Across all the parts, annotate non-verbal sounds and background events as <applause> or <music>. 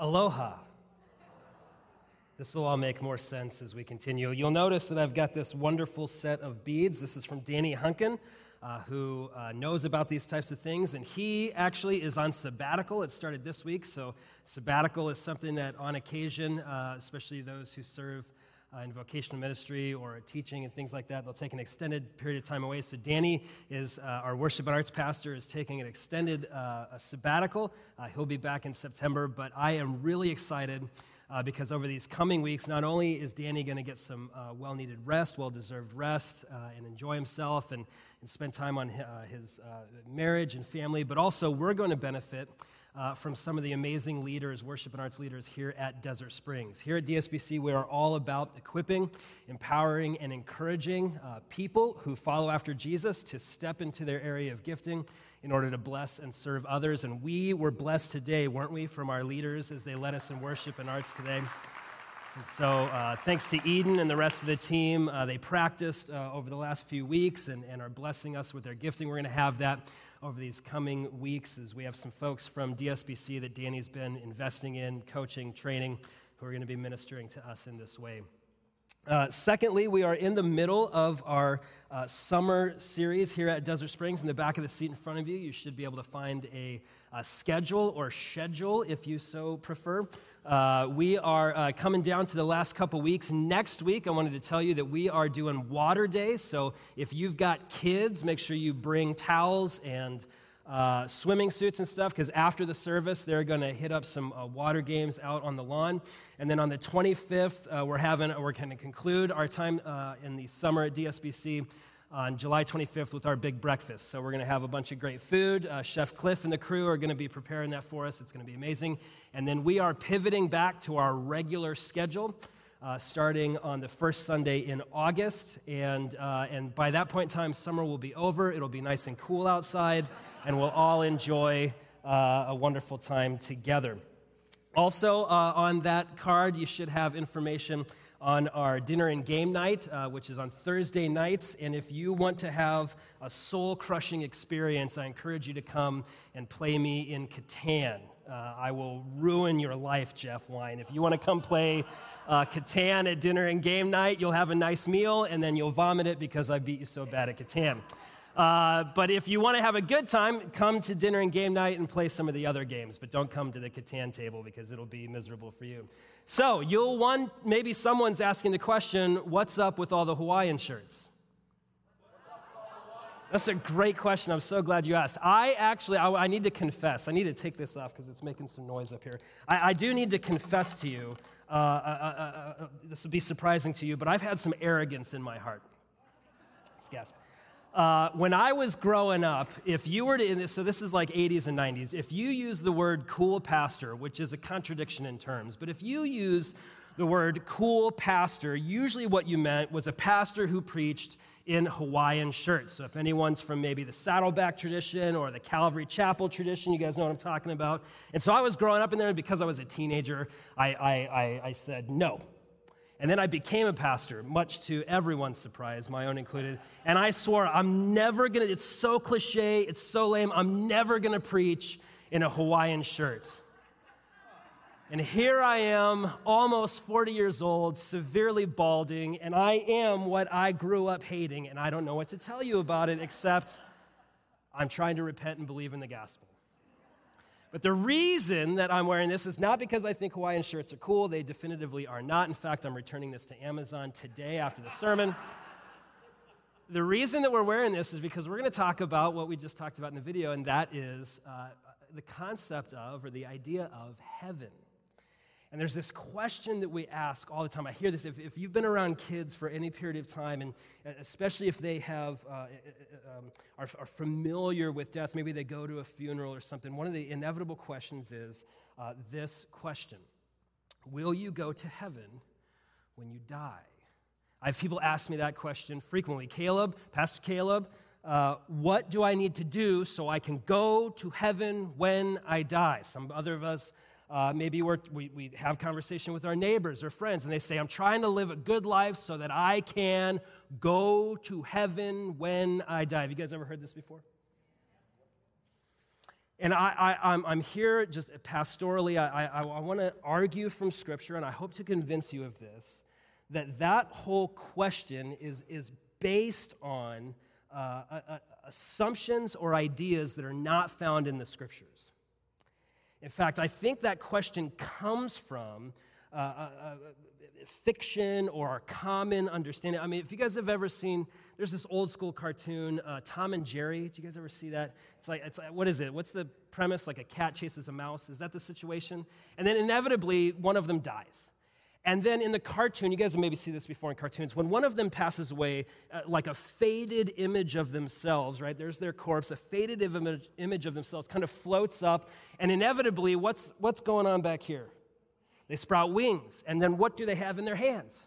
Aloha. This will all make more sense as we continue. You'll notice that I've got this wonderful set of beads. This is from Danny Hunkin, uh, who uh, knows about these types of things, and he actually is on sabbatical. It started this week, so sabbatical is something that, on occasion, uh, especially those who serve uh, in vocational ministry or teaching and things like that. They'll take an extended period of time away. So Danny is uh, our worship and arts pastor is taking an extended uh, sabbatical. Uh, he'll be back in September, but I am really excited. Uh, because over these coming weeks, not only is Danny going to get some uh, well needed rest, well deserved rest, and enjoy himself and, and spend time on his marriage and family, but also we're going to benefit uh, from some of the amazing leaders, worship and arts leaders here at Desert Springs. Here at DSBC, we are all about equipping, empowering, and encouraging uh, people who follow after Jesus to step into their area of gifting in order to bless and serve others. And we were blessed today, weren't we, from our leaders as they led us in worship and arts today. And so, uh, thanks to Eden and the rest of the team, uh, they practiced uh, over the last few weeks and, and are blessing us with their gifting. We're going to have that over these coming weeks as we have some folks from DSBC that Danny's been investing in, coaching, training, who are going to be ministering to us in this way. Uh, secondly, we are in the middle of our uh, summer series here at Desert Springs. In the back of the seat in front of you, you should be able to find a, a schedule or schedule if you so prefer. Uh, we are uh, coming down to the last couple weeks. Next week, I wanted to tell you that we are doing water day. So if you've got kids, make sure you bring towels and uh, swimming suits and stuff because after the service they're going to hit up some uh, water games out on the lawn. And then on the 25th uh, we're having we're going to conclude our time uh, in the summer at dsbc on july 25th with our big breakfast. So we're going to have a bunch of great food. Uh, chef cliff and the crew are going to be preparing that for us. It's going to be amazing. And then we are pivoting back to our regular schedule uh, starting on the first Sunday in August. And, uh, and by that point in time, summer will be over. It'll be nice and cool outside, and we'll all enjoy uh, a wonderful time together. Also, uh, on that card, you should have information on our dinner and game night, uh, which is on Thursday nights. And if you want to have a soul crushing experience, I encourage you to come and play me in Catan. Uh, I will ruin your life, Jeff Wine. If you want to come play uh, Catan at dinner and game night, you'll have a nice meal and then you'll vomit it because I beat you so bad at Catan. Uh, but if you want to have a good time, come to dinner and game night and play some of the other games. But don't come to the Catan table because it'll be miserable for you. So you'll want maybe someone's asking the question, "What's up with all the Hawaiian shirts?" That's a great question. I'm so glad you asked. I actually, I, I need to confess. I need to take this off because it's making some noise up here. I, I, do need to confess to you. Uh, uh, uh, uh, this will be surprising to you, but I've had some arrogance in my heart. Let's gasp. Uh, when I was growing up, if you were to, so this is like 80s and 90s, if you use the word cool pastor, which is a contradiction in terms, but if you use the word cool pastor, usually what you meant was a pastor who preached in Hawaiian shirts. So if anyone's from maybe the Saddleback tradition or the Calvary Chapel tradition, you guys know what I'm talking about. And so I was growing up in there, and because I was a teenager, I, I, I, I said no. And then I became a pastor, much to everyone's surprise, my own included. And I swore, I'm never gonna, it's so cliche, it's so lame, I'm never gonna preach in a Hawaiian shirt. And here I am, almost 40 years old, severely balding, and I am what I grew up hating, and I don't know what to tell you about it except I'm trying to repent and believe in the gospel. But the reason that I'm wearing this is not because I think Hawaiian shirts are cool. They definitively are not. In fact, I'm returning this to Amazon today after the sermon. the reason that we're wearing this is because we're going to talk about what we just talked about in the video, and that is uh, the concept of, or the idea of heaven. And there's this question that we ask all the time. I hear this if, if you've been around kids for any period of time, and especially if they have, uh, uh, uh, um, are, are, familiar with death, maybe they go to a funeral or something, one of the inevitable questions is uh, this question Will you go to heaven when you die? I have people ask me that question frequently. Caleb, Pastor Caleb, uh, what do I need to do so I can go to heaven when I die? Some other of us uh, maybe we we, have conversation with our neighbors or friends, and they say, I'm trying to live a good life so that I can go to heaven when I die. Have you guys ever heard this before? And I, I, I'm, I'm here just pastorally. I, I, I want to argue from Scripture, and I hope to convince you of this that that whole question is, is based on uh, assumptions or ideas that are not found in the Scriptures. In fact, I think that question comes from uh, uh, uh fiction or our common understanding. I mean, if you guys have ever seen, there's this old school cartoon, uh, Tom and Jerry. Did you guys ever see that? It's like, it's like, what is it? What's the premise? Like a cat chases a mouse? Is that the situation? And then inevitably, one of them dies. And then in the cartoon, you guys have maybe seen this before in cartoons, when one of them passes away, uh, like a faded image of themselves, right? There's their corpse, a faded image, image of themselves kind of floats up, and inevitably, what's, what's going on back here? They sprout wings. And then what do they have in their hands?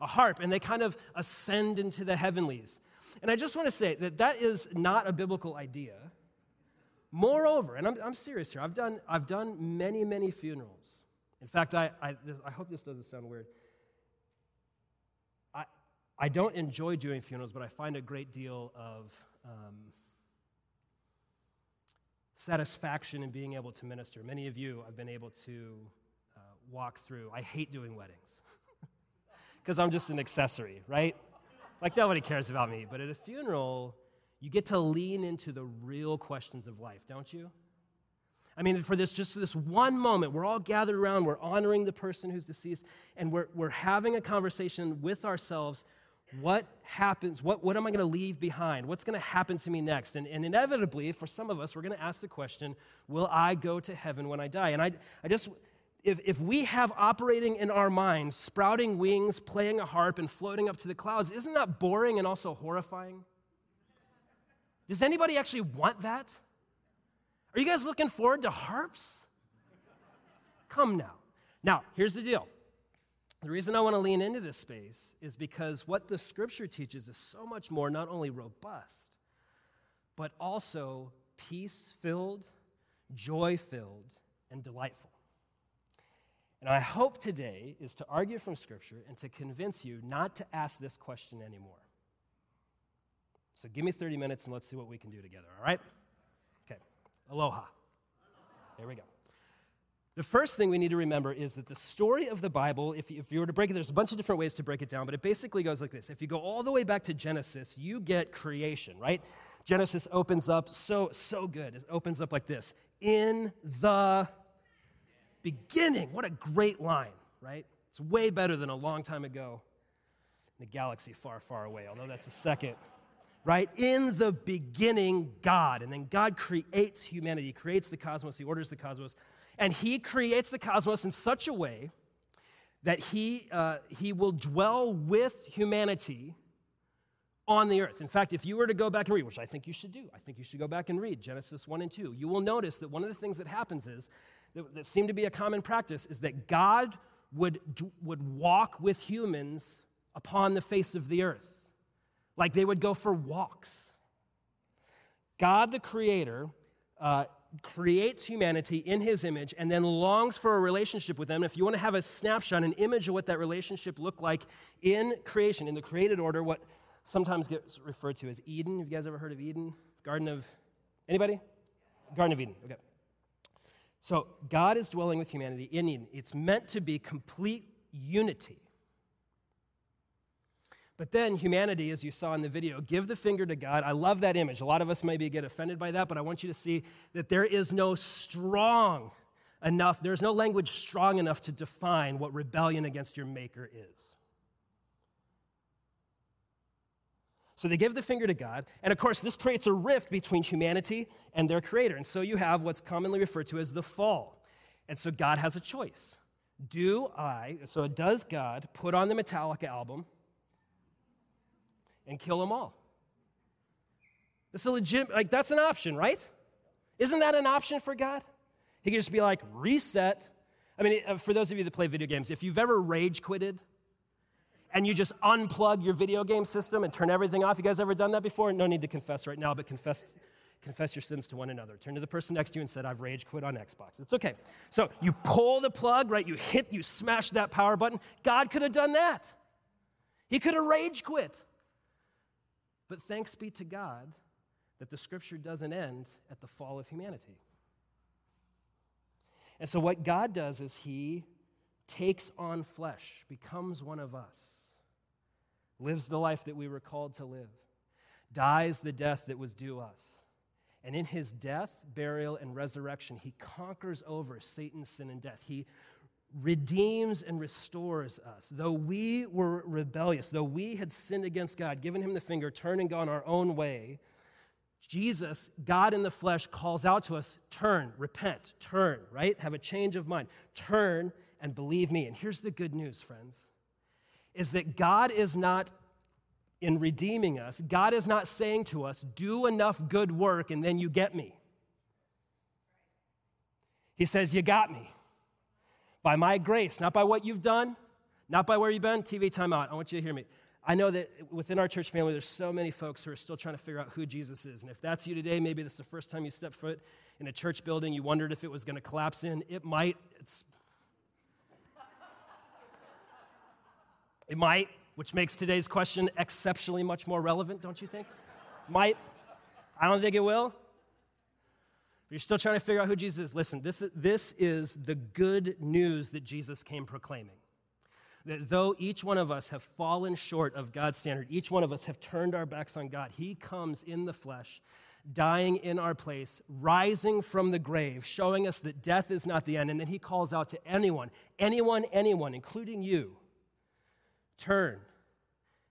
A harp. And they kind of ascend into the heavenlies. And I just want to say that that is not a biblical idea. Moreover, and I'm, I'm serious here, I've done, I've done many, many funerals. In fact, I, I, this, I hope this doesn't sound weird. I, I don't enjoy doing funerals, but I find a great deal of um, satisfaction in being able to minister. Many of you I've been able to walk through. I hate doing weddings <laughs> because I'm just an accessory, right? Like nobody cares about me. But at a funeral, you get to lean into the real questions of life, don't you? I mean, for this, just this one moment, we're all gathered around, we're honoring the person who's deceased, and we're, we're having a conversation with ourselves. What happens? What, what am I going to leave behind? What's going to happen to me next? And, and inevitably, for some of us, we're going to ask the question Will I go to heaven when I die? And I, I just if, if we have operating in our minds, sprouting wings, playing a harp, and floating up to the clouds, isn't that boring and also horrifying? Does anybody actually want that? Are you guys looking forward to harps? Come now. Now, here's the deal. The reason I want to lean into this space is because what the scripture teaches is so much more, not only robust, but also peace filled, joy filled, and delightful. And I hope today is to argue from Scripture and to convince you not to ask this question anymore. So give me 30 minutes and let's see what we can do together, all right? Aloha. There we go. The first thing we need to remember is that the story of the Bible, if if you were to break it, there's a bunch of different ways to break it down, but it basically goes like this. If you go all the way back to Genesis, you get creation, right? Genesis opens up so, so good. It opens up like this In the beginning. What a great line, right? It's way better than a long time ago in a galaxy far, far away, although that's a second, right? In the beginning, God. And then God creates humanity, He creates the cosmos, He orders the cosmos, and He creates the cosmos in such a way that He, uh, he will dwell with humanity on the earth. In fact, if you were to go back and read, which I think you should do, I think you should go back and read Genesis 1 and 2, you will notice that one of the things that happens is that, that seemed to be a common practice is that God would, would walk with humans upon the face of the earth, like they would go for walks. God, the Creator, uh, creates humanity in His image and then longs for a relationship with them. If you want to have a snapshot, an image of what that relationship looked like in creation, in the created order, what sometimes gets referred to as Eden. Have you guys ever heard of Eden? Garden of anybody? Garden of Eden. Okay. So God is dwelling with humanity in Eden. It's meant to be complete unity. But then humanity, as you saw in the video, give the finger to God. I love that image. A lot of us maybe get offended by that, but I want you to see that there is no strong enough, there's no language strong enough to define what rebellion against your maker is. So they give the finger to God. And of course, this creates a rift between humanity and their creator. And so you have what's commonly referred to as the fall. And so God has a choice. Do I, so does God put on the Metallica album and kill them all? It's a legit, like, that's an option, right? Isn't that an option for God? He could just be like, reset. I mean, uh, for those of you that play video games, if you've ever rage quitted, and you just unplug your video game system and turn everything off. You guys ever done that before? No need to confess right now, but confess, confess your sins to one another. Turn to the person next to you and said, I've rage quit on Xbox. It's okay. So you pull the plug, right? You hit, you smash that power button. God could have done that. He could have rage quit. But thanks be to God that the scripture doesn't end at the fall of humanity. And so, what God does is He takes on flesh, becomes one of us, lives the life that we were called to live, dies the death that was due us. And in his death, burial, and resurrection, he conquers over Satan, sin, and death. He redeems and restores us. Though we were rebellious, though we had sinned against God, given him the finger, turned and gone our own way, Jesus, God in the flesh, calls out to us turn, repent, turn, right? Have a change of mind. Turn and believe me. And here's the good news, friends is that God is not in redeeming us, God is not saying to us, do enough good work and then you get me. He says, You got me by my grace, not by what you've done, not by where you've been. TV timeout. I want you to hear me. I know that within our church family, there's so many folks who are still trying to figure out who Jesus is. And if that's you today, maybe this is the first time you step foot in a church building, you wondered if it was going to collapse in. It might. It's, it might, which makes today's question exceptionally much more relevant, don't you think? might. I don't think it will you're still trying to figure out who Jesus is, listen, this is, this is the good news that Jesus came proclaiming. That though each one of us have fallen short of God's standard, each one of us have turned our backs on God, He comes in the flesh, dying in our place, rising from the grave, showing us that death is not the end. And then He calls out to anyone, anyone, anyone, including you, turn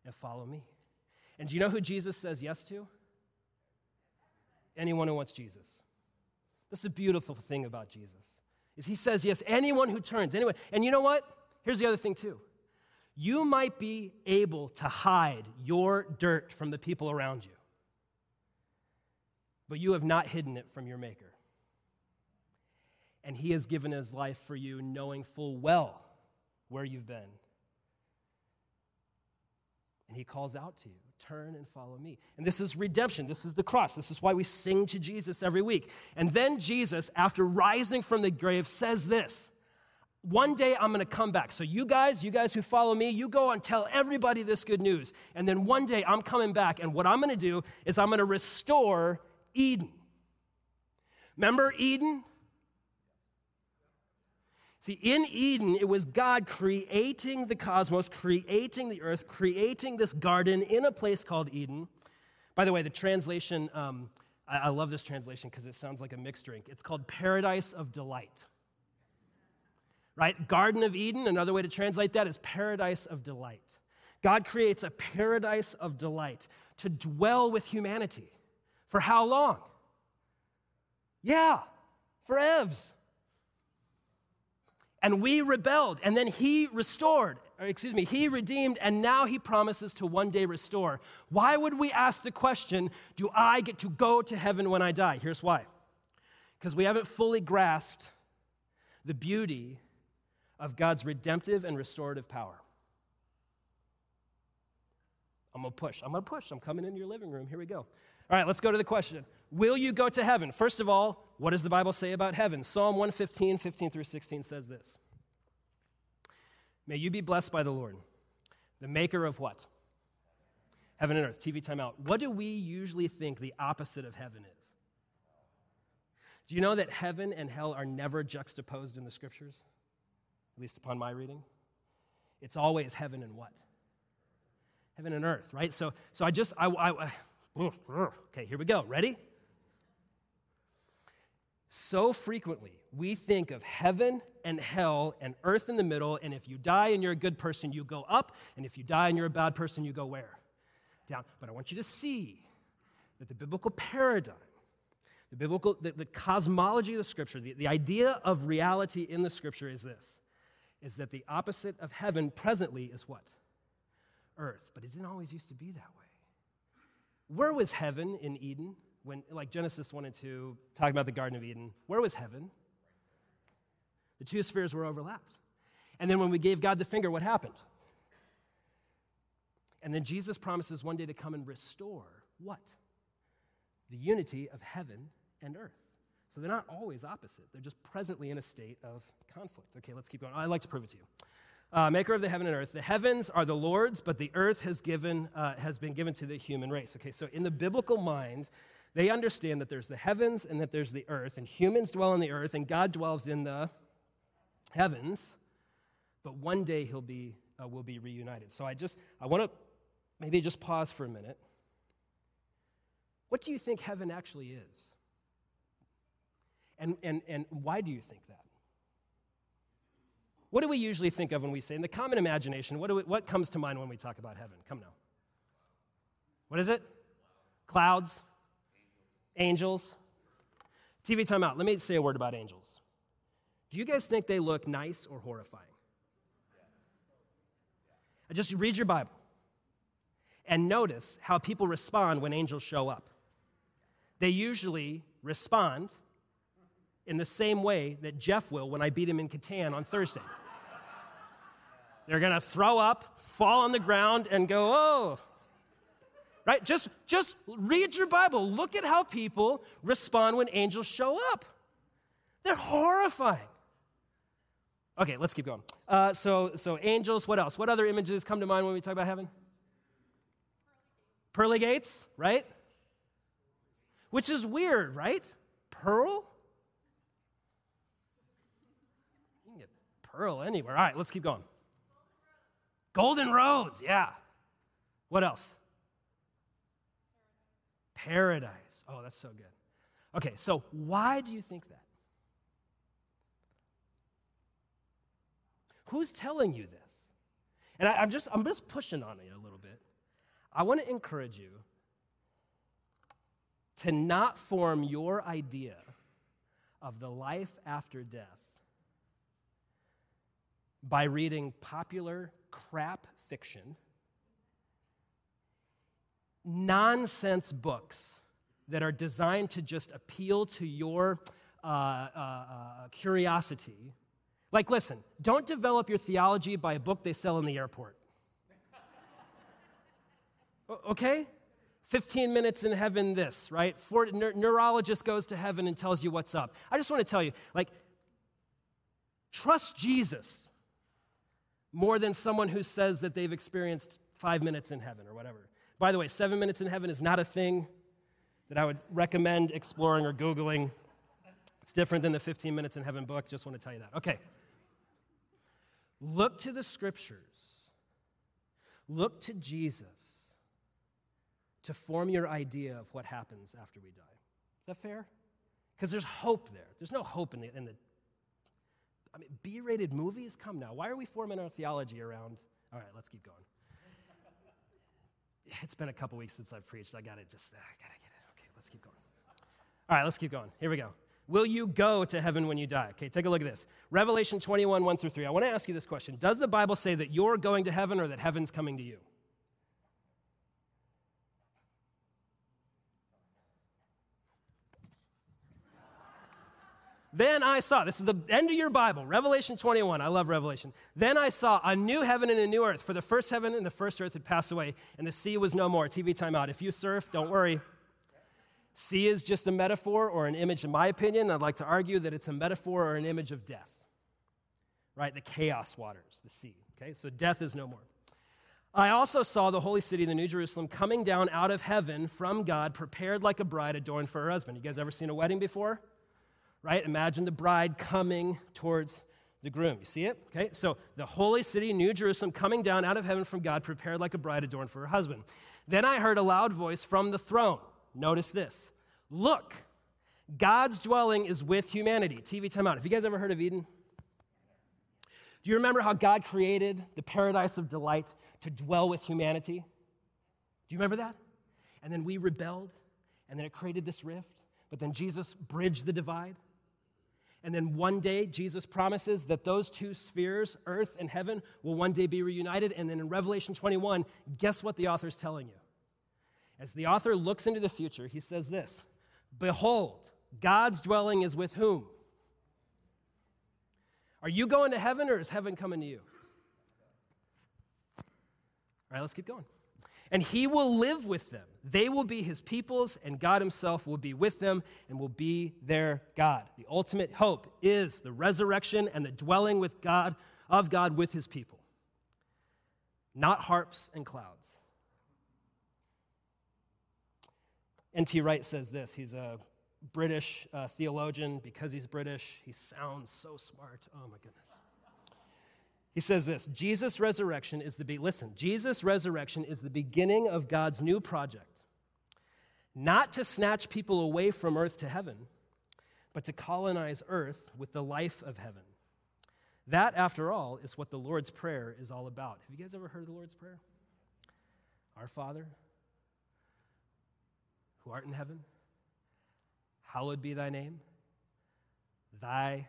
and follow me. And do you know who Jesus says yes to? Anyone who wants Jesus. That's the beautiful thing about Jesus. Is he says, yes, anyone who turns, anyone. And you know what? Here's the other thing too. You might be able to hide your dirt from the people around you, but you have not hidden it from your Maker. And He has given His life for you, knowing full well where you've been. And He calls out to you turn and follow me. And this is redemption. This is the cross. This is why we sing to Jesus every week. And then Jesus, after rising from the grave, says this One day I'm going to come back. So, you guys, you guys who follow me, you go and tell everybody this good news. And then one day I'm coming back. And what I'm going to do is I'm going to restore Eden. Remember Eden? See, in Eden, it was God creating the cosmos, creating the earth, creating this garden in a place called Eden. By the way, the translation, um, I, I love this translation because it sounds like a mixed drink. It's called Paradise of Delight. Right? Garden of Eden, another way to translate that is Paradise of Delight. God creates a paradise of delight to dwell with humanity. For how long? Yeah, for evs and we rebelled, and then he restored, or excuse me, he redeemed, and now he promises to one day restore. Why would we ask the question, do I get to go to heaven when I die? Here's why because we haven't fully grasped the beauty of God's redemptive and restorative power. I'm gonna push. I'm gonna push. I'm coming into your living room. Here we go. All right, let's go to the question. Will you go to heaven? First of all, what does the Bible say about heaven? Psalm 115, 15 through 16 says this May you be blessed by the Lord, the maker of what? Heaven and earth. TV timeout. What do we usually think the opposite of heaven is? Do you know that heaven and hell are never juxtaposed in the scriptures? At least upon my reading. It's always heaven and what? Heaven and earth, right? So, so I just, I, I, I okay, here we go. Ready? So frequently, we think of heaven and hell and earth in the middle, and if you die and you're a good person, you go up, and if you die and you're a bad person, you go where? Down. But I want you to see that the biblical paradigm, the biblical, the, the cosmology of the scripture, the, the idea of reality in the scripture is this is that the opposite of heaven presently is what? Earth. But it didn't always used to be that way. Where was heaven in Eden? when, like Genesis 1 and 2, talking about the Garden of Eden, where was heaven? The two spheres were overlapped. And then when we gave God the finger, what happened? And then Jesus promises one day to come and restore what? The unity of heaven and earth. So they're not always opposite, they're just presently in a state of conflict. Okay, let's keep going. I'd like to prove it to you. Uh, maker of the heaven and earth. The heavens are the Lord's, but the earth has, given, uh, has been given to the human race. Okay, so in the biblical mind, They understand that there's the heavens and that there's the earth, and humans dwell on the earth, and God dwells in the heavens. But one day he'll be, uh, will be reunited. So I just, I want to maybe just pause for a minute. What do you think heaven actually is? And, and, and why do you think that? What do we usually think of when we say, in the common imagination, what, we, what comes to mind when we talk about heaven? Come now. What is it? Clouds? Angels? TV timeout. Let me say a word about angels. Do you guys think they look nice or horrifying? Just read your Bible and notice how people respond when angels show up. They usually respond in the same way that Jeff will when I beat him in Catan on Thursday. They're going to throw up, fall on the ground, and go, oh. Right? Just, just read your Bible. Look at how people respond when angels show up. They're horrifying. Okay, let's keep going. Uh, so, so angels, what else? What other images come to mind when we talk about heaven? Pearly gates, right? Which is weird, right? Pearl? You can get pearl anywhere. All right, let's keep going. Golden roads, yeah. What else? Paradise. Oh, that's so good. Okay, so why do you think that? Who's telling you this? And I, am just I'm just pushing on you a little bit. I want to encourage you to not form your idea of the life after death by reading popular crap fiction, nonsense books that are designed to just appeal to your uh, uh, uh, curiosity. Like, listen, don't develop your theology by a book they sell in the airport. okay? 15 minutes in heaven, this, right? For, neurologist goes to heaven and tells you what's up. I just want to tell you, like, trust Jesus more than someone who says that they've experienced five minutes in heaven or whatever. By the way, seven minutes in heaven is not a thing that I would recommend exploring or Googling. It's different than the 15 minutes in heaven book. Just want to tell you that. Okay. Look to the scriptures, look to Jesus to form your idea of what happens after we die. Is that fair? Because there's hope there. There's no hope in the, in the I mean, B rated movies? Come now. Why are we forming our theology around? All right, let's keep going. It's been a couple weeks since I've preached. I got to just, ah, I got to get it. Okay, let's keep going. All right, let's keep going. Here we go. Will you go to heaven when you die? Okay, take a look at this. Revelation 21, 1 through 3. I want to ask you this question Does the Bible say that you're going to heaven or that heaven's coming to you? Then I saw, this is the end of your Bible, Revelation 21. I love Revelation. Then I saw a new heaven and a new earth, for the first heaven and the first earth had passed away, and the sea was no more. TV timeout. If you surf, don't worry. Sea is just a metaphor or an image, in my opinion. I'd like to argue that it's a metaphor or an image of death, right? The chaos waters, the sea. Okay, so death is no more. I also saw the holy city, the New Jerusalem, coming down out of heaven from God, prepared like a bride adorned for her husband. You guys ever seen a wedding before? Right? Imagine the bride coming towards the groom. You see it? Okay, so the holy city, New Jerusalem, coming down out of heaven from God, prepared like a bride adorned for her husband. Then I heard a loud voice from the throne. Notice this Look, God's dwelling is with humanity. TV timeout. Have you guys ever heard of Eden? Do you remember how God created the paradise of delight to dwell with humanity? Do you remember that? And then we rebelled, and then it created this rift, but then Jesus bridged the divide. And then one day, Jesus promises that those two spheres, earth and heaven, will one day be reunited. And then in Revelation 21, guess what the author is telling you? As the author looks into the future, he says this Behold, God's dwelling is with whom? Are you going to heaven or is heaven coming to you? All right, let's keep going and he will live with them. They will be his peoples, and God himself will be with them and will be their God. The ultimate hope is the resurrection and the dwelling with God of God with his people. Not harps and clouds. N.T. Wright says this. He's a British uh, theologian. Because he's British, he sounds so smart. Oh my goodness. He says this Jesus' resurrection is the be- listen, Jesus' resurrection is the beginning of God's new project. Not to snatch people away from earth to heaven, but to colonize earth with the life of heaven. That, after all, is what the Lord's Prayer is all about. Have you guys ever heard the Lord's Prayer? Our Father, who art in heaven, hallowed be thy name. Thy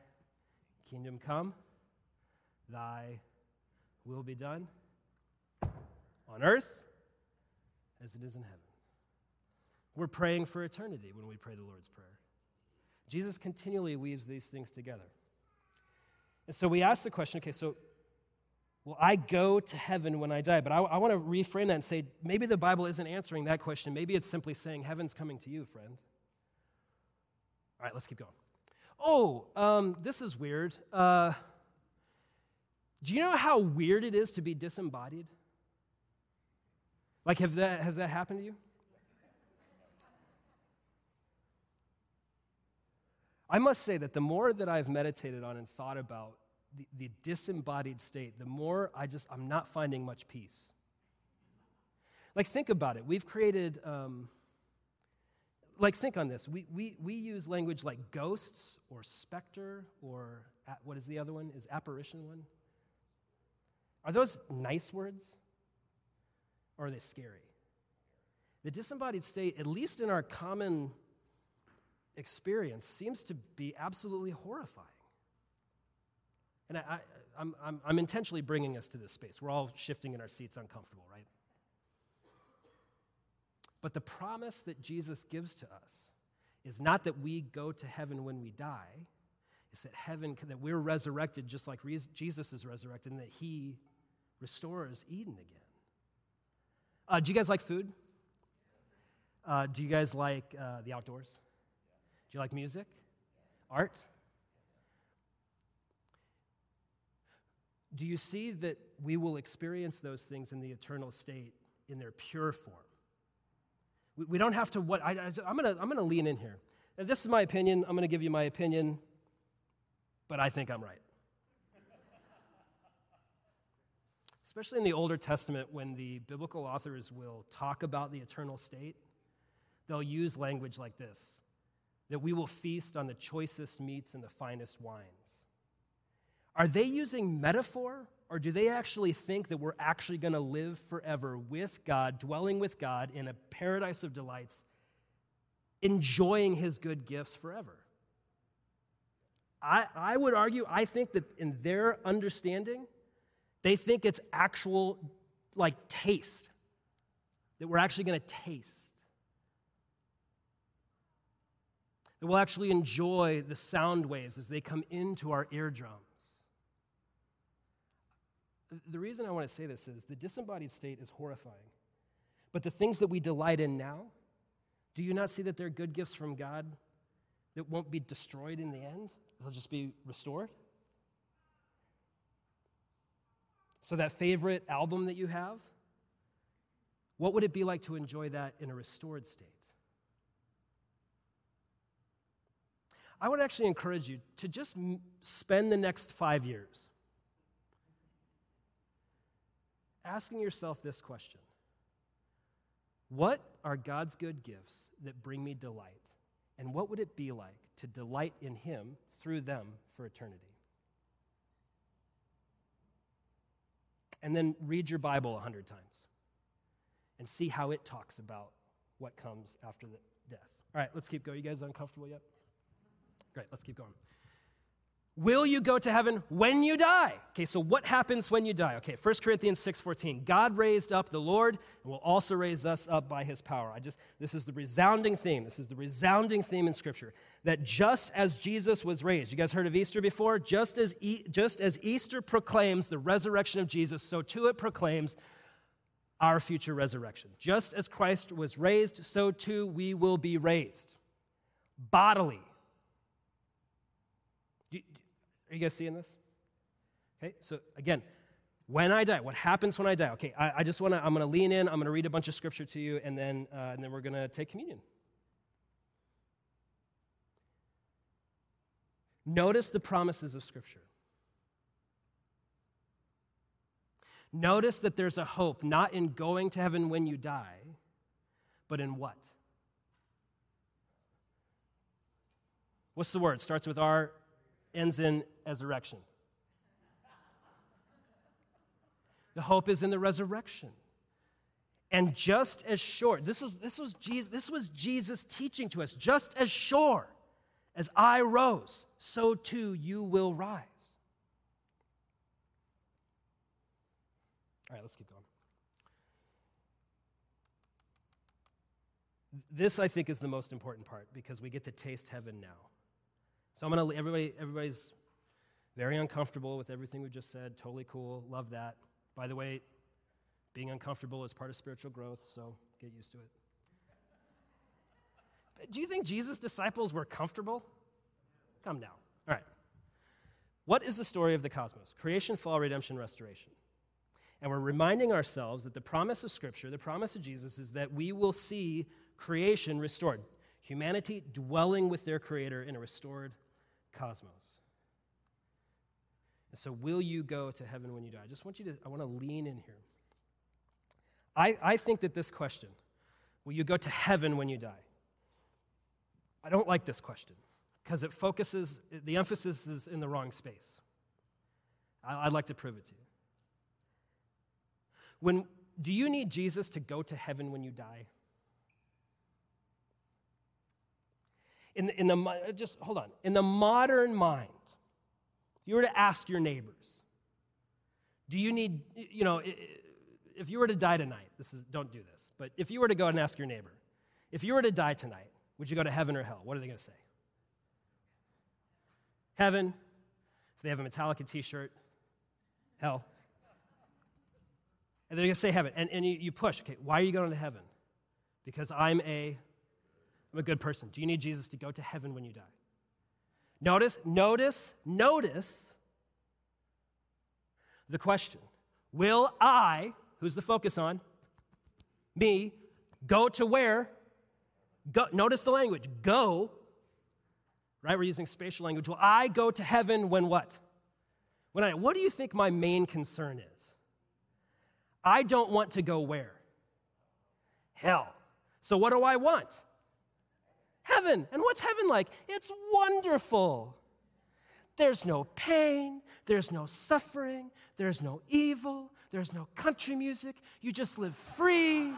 kingdom come, thy will be done on earth as it is in heaven. We're praying for eternity when we pray the Lord's Prayer. Jesus continually weaves these things together. And so we ask the question okay, so will I go to heaven when I die? But I, I want to reframe that and say maybe the Bible isn't answering that question. Maybe it's simply saying heaven's coming to you, friend. All right, let's keep going. Oh, um, this is weird. Uh, do you know how weird it is to be disembodied? Like, have that, has that happened to you? I must say that the more that I've meditated on and thought about the, the disembodied state, the more I just, I'm not finding much peace. Like, think about it. We've created, um, like, think on this. We, we, we use language like ghosts or specter or what is the other one? Is apparition one? Are those nice words or are they scary? The disembodied state, at least in our common experience seems to be absolutely horrifying. And I, am I'm, I'm intentionally bringing us to this space. We're all shifting in our seats, uncomfortable, right? But the promise that Jesus gives to us is not that we go to heaven when we die, it's that heaven, that we're resurrected just like Jesus is resurrected, and that he restores Eden again. Uh, do you guys like food? Uh, do you guys like uh, the outdoors? Do you like music? Art? Do you see that we will experience those things in the eternal state in their pure form? We, we don't have to what I, am going to I'm going to lean in here. And this is my opinion. I'm going to give you my opinion, but I think I'm right. Especially in the Older Testament, when the biblical authors will talk about the eternal state, they'll use language like this that we will feast on the choicest meats and the finest wines. Are they using metaphor, or do they actually think that we're actually going to live forever with God, dwelling with God in a paradise of delights, enjoying his good gifts forever? I, I would argue, I think that in their understanding, they think it's actual, like, taste, that we're actually going to taste. that we'll actually enjoy the sound waves as they come into our eardrums. The reason I want to say this is the disembodied state is horrifying. But the things that we delight in now, do you not see that they're good gifts from God that won't be destroyed in the end? They'll just be restored? So, that favorite album that you have, what would it be like to enjoy that in a restored state? I would actually encourage you to just spend the next five years asking yourself this question What are God's good gifts that bring me delight? And what would it be like to delight in Him through them for eternity? And then read your Bible a hundred times and see how it talks about what comes after the death. All right, let's keep going. You guys uncomfortable yet? Great, let's keep going. Will you go to heaven when you die? Okay, so what happens when you die? Okay, 1 Corinthians 6:14. God raised up the Lord and will also raise us up by his power. I just this is the resounding theme. This is the resounding theme in scripture that just as Jesus was raised. You guys heard of Easter before? Just as e- just as Easter proclaims the resurrection of Jesus, so too it proclaims our future resurrection. Just as Christ was raised, so too we will be raised. Bodily are you guys seeing this? Okay, so again, when I die, what happens when I die? Okay, I, I just want to, I'm going to lean in, I'm going to read a bunch of scripture to you, and then, uh, and then we're going to take communion. Notice the promises of scripture. Notice that there's a hope not in going to heaven when you die, but in what? What's the word? Starts with R, ends in resurrection. The hope is in the resurrection. And just as sure, this, is, this, was Jesus, this was Jesus teaching to us, just as sure as I rose, so too you will rise. All right, let's keep going. This, I think, is the most important part because we get to taste heaven now. So I'm going to, everybody, everybody's very uncomfortable with everything we just said. Totally cool. Love that. By the way, being uncomfortable is part of spiritual growth, so get used to it. Do you think Jesus' disciples were comfortable? Come now. All right. What is the story of the cosmos? Creation, fall, redemption, restoration. And we're reminding ourselves that the promise of Scripture, the promise of Jesus, is that we will see creation restored, humanity dwelling with their Creator in a restored cosmos. And so, will you go to heaven when you die? I just want you to, I want to lean in here. I, I think that this question, will you go to heaven when you die? I don't like this question because it focuses, the emphasis is in the wrong space. I, I'd like to prove it to you. When, do you need Jesus to go to heaven when you die? In the, in the, uh, just hold on. In the modern mind, if you were to ask your neighbors, do you need, you know, if you were to die tonight, this is, don't do this, but if you were to go and ask your neighbor, if you were to die tonight, would you go to heaven or hell? What are they going to say? Heaven. If they have a Metallica t shirt, hell. And they're going to say heaven. And, and you, you push, okay, why are you going to heaven? Because I'm a, I'm a good person. Do you need Jesus to go to heaven when you die? Notice, notice, notice the question Will I Who's the focus on? Me. Go to where? Go, notice the language. Go. Right? We're using spatial language. Well, I go to heaven when what? When I, what do you think my main concern is? I don't want to go where? Hell. So what do I want? Heaven. And what's heaven like? It's wonderful. There's no pain, there's no suffering, there's no evil, there's no country music. You just live free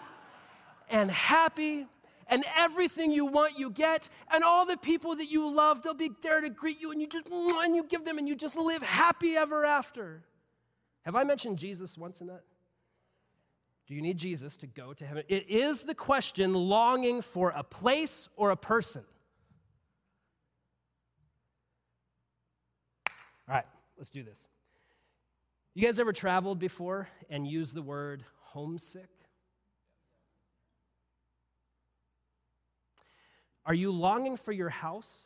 and happy, and everything you want, you get. And all the people that you love, they'll be there to greet you, and you just, and you give them, and you just live happy ever after. Have I mentioned Jesus once in that? Do you need Jesus to go to heaven? It is the question longing for a place or a person. All right, let's do this. You guys ever traveled before and used the word homesick? Are you longing for your house?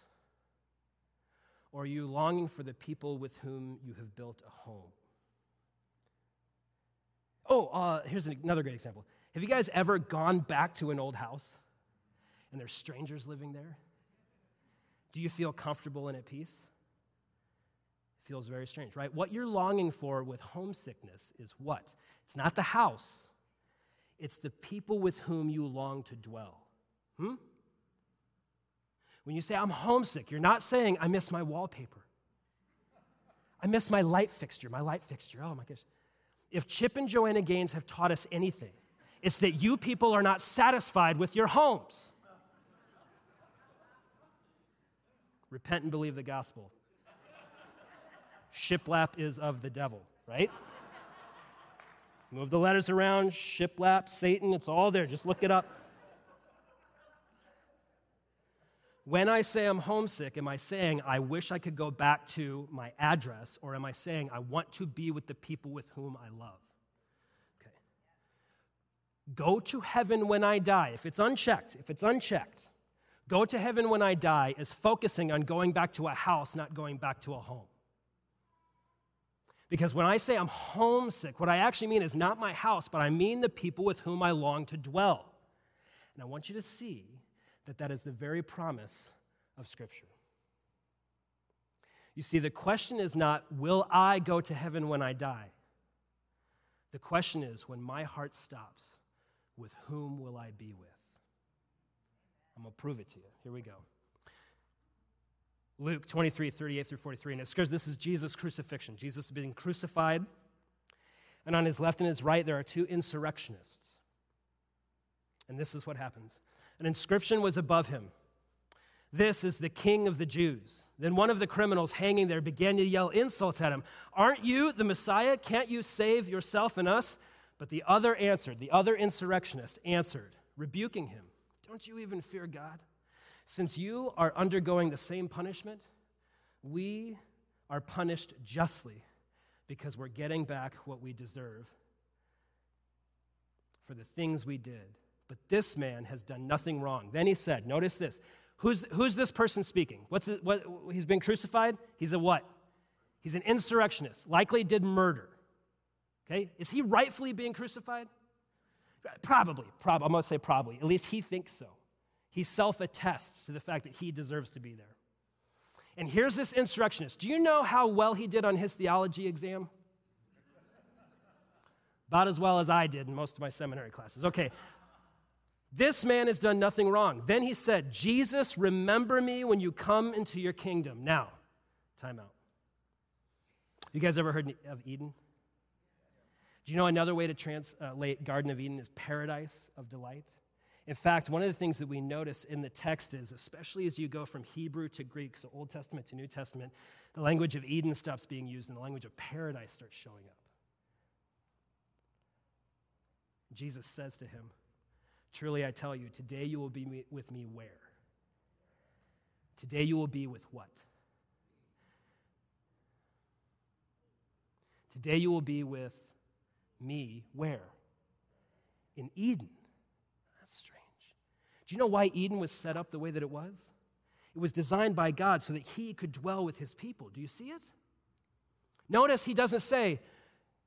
Or are you longing for the people with whom you have built a home? Oh, uh, here's another great example. Have you guys ever gone back to an old house and there's strangers living there? Do you feel comfortable and at peace? It feels very strange, right? What you're longing for with homesickness is what? It's not the house, it's the people with whom you long to dwell. Hmm? When you say, I'm homesick, you're not saying, I miss my wallpaper. I miss my light fixture, my light fixture. Oh my gosh. If Chip and Joanna Gaines have taught us anything, it's that you people are not satisfied with your homes. Repent and believe the gospel shiplap is of the devil, right? Move the letters around, shiplap, Satan, it's all there. Just look it up. When I say I'm homesick, am I saying I wish I could go back to my address, or am I saying I want to be with the people with whom I love? Okay. Go to heaven when I die. If it's unchecked, if it's unchecked, go to heaven when I die is focusing on going back to a house, not going back to a home. Because when I say I'm homesick, what I actually mean is not my house, but I mean the people with whom I long to dwell. And I want you to see that that is the very promise of Scripture. You see, the question is not, will I go to heaven when I die? The question is, when my heart stops, with whom will I be with? I'm going to prove it to you. Here we go. Luke 23, 38 through 43. And it's because this is Jesus' crucifixion. Jesus being crucified, and on his left and his right, there are two insurrectionists. And this is what happens an inscription was above him This is the King of the Jews. Then one of the criminals hanging there began to yell insults at him Aren't you the Messiah? Can't you save yourself and us? But the other answered, the other insurrectionist answered, rebuking him, Don't you even fear God? Since you are undergoing the same punishment, we are punished justly because we're getting back what we deserve for the things we did. But this man has done nothing wrong. Then he said, Notice this. Who's, who's this person speaking? What's it, what, he's been crucified? He's a what? He's an insurrectionist, likely did murder. Okay? Is he rightfully being crucified? Probably. Prob- I'm going to say probably. At least he thinks so. He self attests to the fact that he deserves to be there. And here's this insurrectionist. Do you know how well he did on his theology exam? About as well as I did in most of my seminary classes. Okay. This man has done nothing wrong. Then he said, Jesus, remember me when you come into your kingdom. Now, time out. You guys ever heard of Eden? Do you know another way to translate Garden of Eden is paradise of delight? In fact, one of the things that we notice in the text is, especially as you go from Hebrew to Greek, so Old Testament to New Testament, the language of Eden stops being used and the language of paradise starts showing up. Jesus says to him, Truly I tell you, today you will be with me where? Today you will be with what? Today you will be with me where? In Eden. That's strange. Do you know why Eden was set up the way that it was? It was designed by God so that he could dwell with his people. Do you see it? Notice he doesn't say,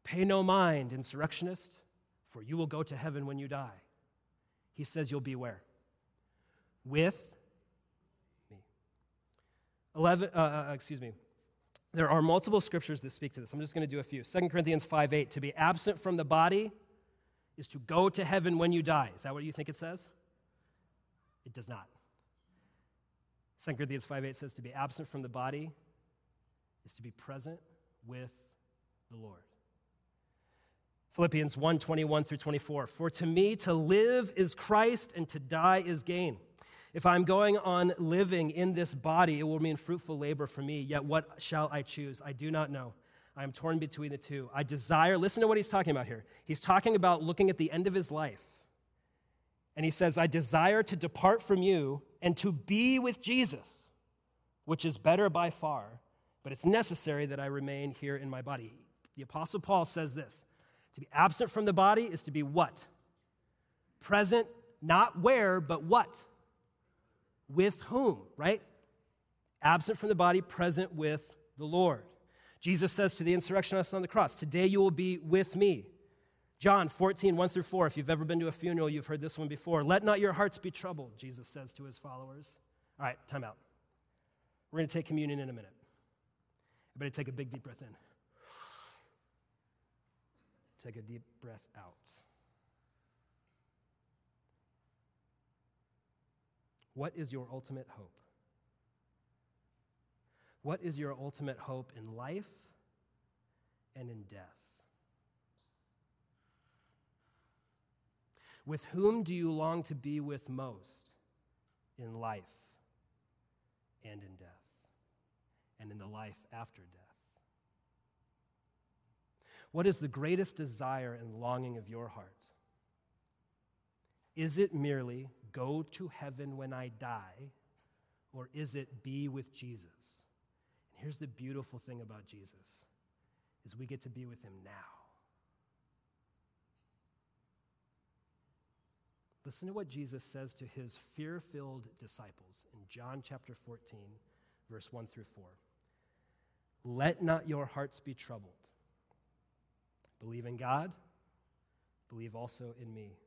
Pay no mind, insurrectionist, for you will go to heaven when you die. He says, You'll be where? With me. 11, uh, uh, excuse me. There are multiple scriptures that speak to this. I'm just going to do a few. 2 Corinthians 5 8, to be absent from the body is to go to heaven when you die. Is that what you think it says? It does not. 2 Corinthians 5 8 says to be absent from the body is to be present with the Lord. Philippians 1 21 through 24. For to me to live is Christ and to die is gain. If I'm going on living in this body, it will mean fruitful labor for me. Yet what shall I choose? I do not know. I am torn between the two. I desire, listen to what he's talking about here. He's talking about looking at the end of his life and he says, I desire to depart from you and to be with Jesus, which is better by far, but it's necessary that I remain here in my body. The Apostle Paul says this to be absent from the body is to be what? Present, not where, but what? With whom, right? Absent from the body, present with the Lord. Jesus says to the insurrectionists on the cross, Today you will be with me. John 14, 1 through 4. If you've ever been to a funeral, you've heard this one before. Let not your hearts be troubled, Jesus says to his followers. All right, time out. We're going to take communion in a minute. Everybody take a big deep breath in. Take a deep breath out. What is your ultimate hope? What is your ultimate hope in life and in death? With whom do you long to be with most in life and in death, and in the life after death? What is the greatest desire and longing of your heart? Is it merely go to heaven when I die, or is it be with Jesus? And here's the beautiful thing about Jesus is we get to be with him now. Listen to what Jesus says to his fear filled disciples in John chapter 14, verse 1 through 4. Let not your hearts be troubled. Believe in God, believe also in me.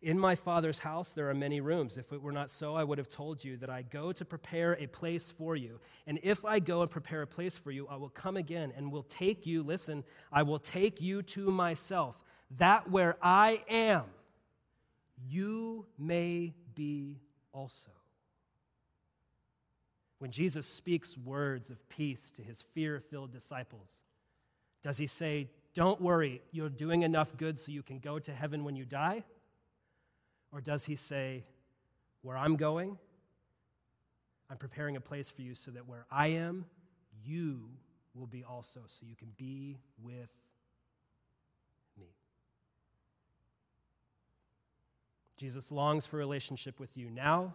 In my Father's house there are many rooms. If it were not so, I would have told you that I go to prepare a place for you. And if I go and prepare a place for you, I will come again and will take you, listen, I will take you to myself, that where I am, you may be also. When Jesus speaks words of peace to his fear filled disciples, does he say, Don't worry, you're doing enough good so you can go to heaven when you die? Or does he say, Where I'm going, I'm preparing a place for you so that where I am, you will be also, so you can be with me. Jesus longs for a relationship with you now.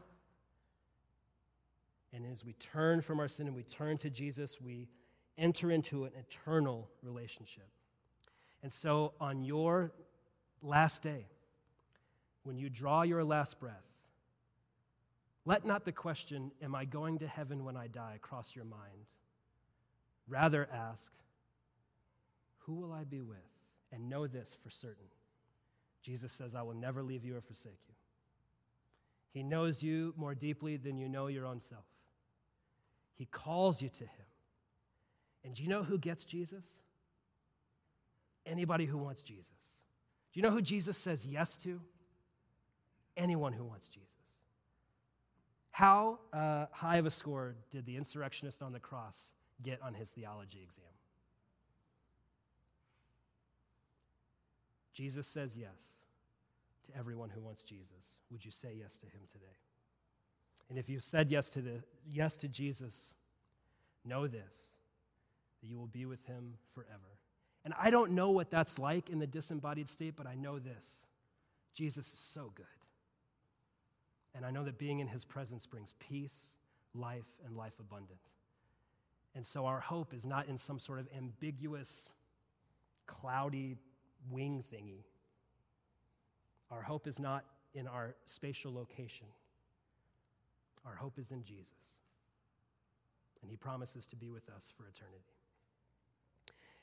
And as we turn from our sin and we turn to Jesus, we enter into an eternal relationship. And so on your last day, when you draw your last breath, let not the question, Am I going to heaven when I die, cross your mind. Rather ask, Who will I be with? And know this for certain. Jesus says, I will never leave you or forsake you. He knows you more deeply than you know your own self. He calls you to Him. And do you know who gets Jesus? Anybody who wants Jesus. Do you know who Jesus says yes to? anyone who wants Jesus. How uh, high of a score did the insurrectionist on the cross get on his theology exam? Jesus says yes to everyone who wants Jesus. Would you say yes to him today? And if you've said yes to the yes to Jesus, know this that you will be with him forever. And I don't know what that's like in the disembodied state, but I know this. Jesus is so good. And I know that being in his presence brings peace, life, and life abundant. And so our hope is not in some sort of ambiguous, cloudy wing thingy. Our hope is not in our spatial location. Our hope is in Jesus. And he promises to be with us for eternity.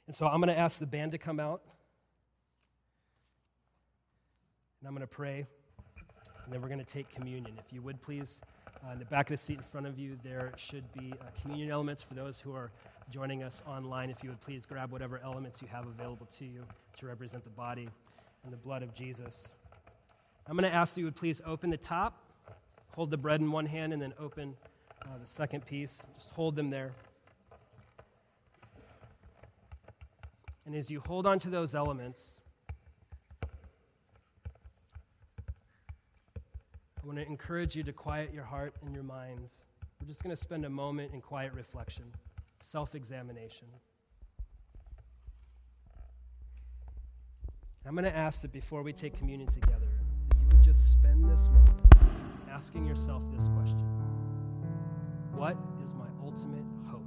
And so I'm going to ask the band to come out. And I'm going to pray and then we're going to take communion. If you would please, uh, in the back of the seat in front of you, there should be uh, communion elements for those who are joining us online. If you would please grab whatever elements you have available to you to represent the body and the blood of Jesus. I'm going to ask that you would please open the top, hold the bread in one hand, and then open uh, the second piece. Just hold them there. And as you hold on to those elements, I want to encourage you to quiet your heart and your mind. We're just going to spend a moment in quiet reflection, self examination. I'm going to ask that before we take communion together, that you would just spend this moment asking yourself this question What is my ultimate hope?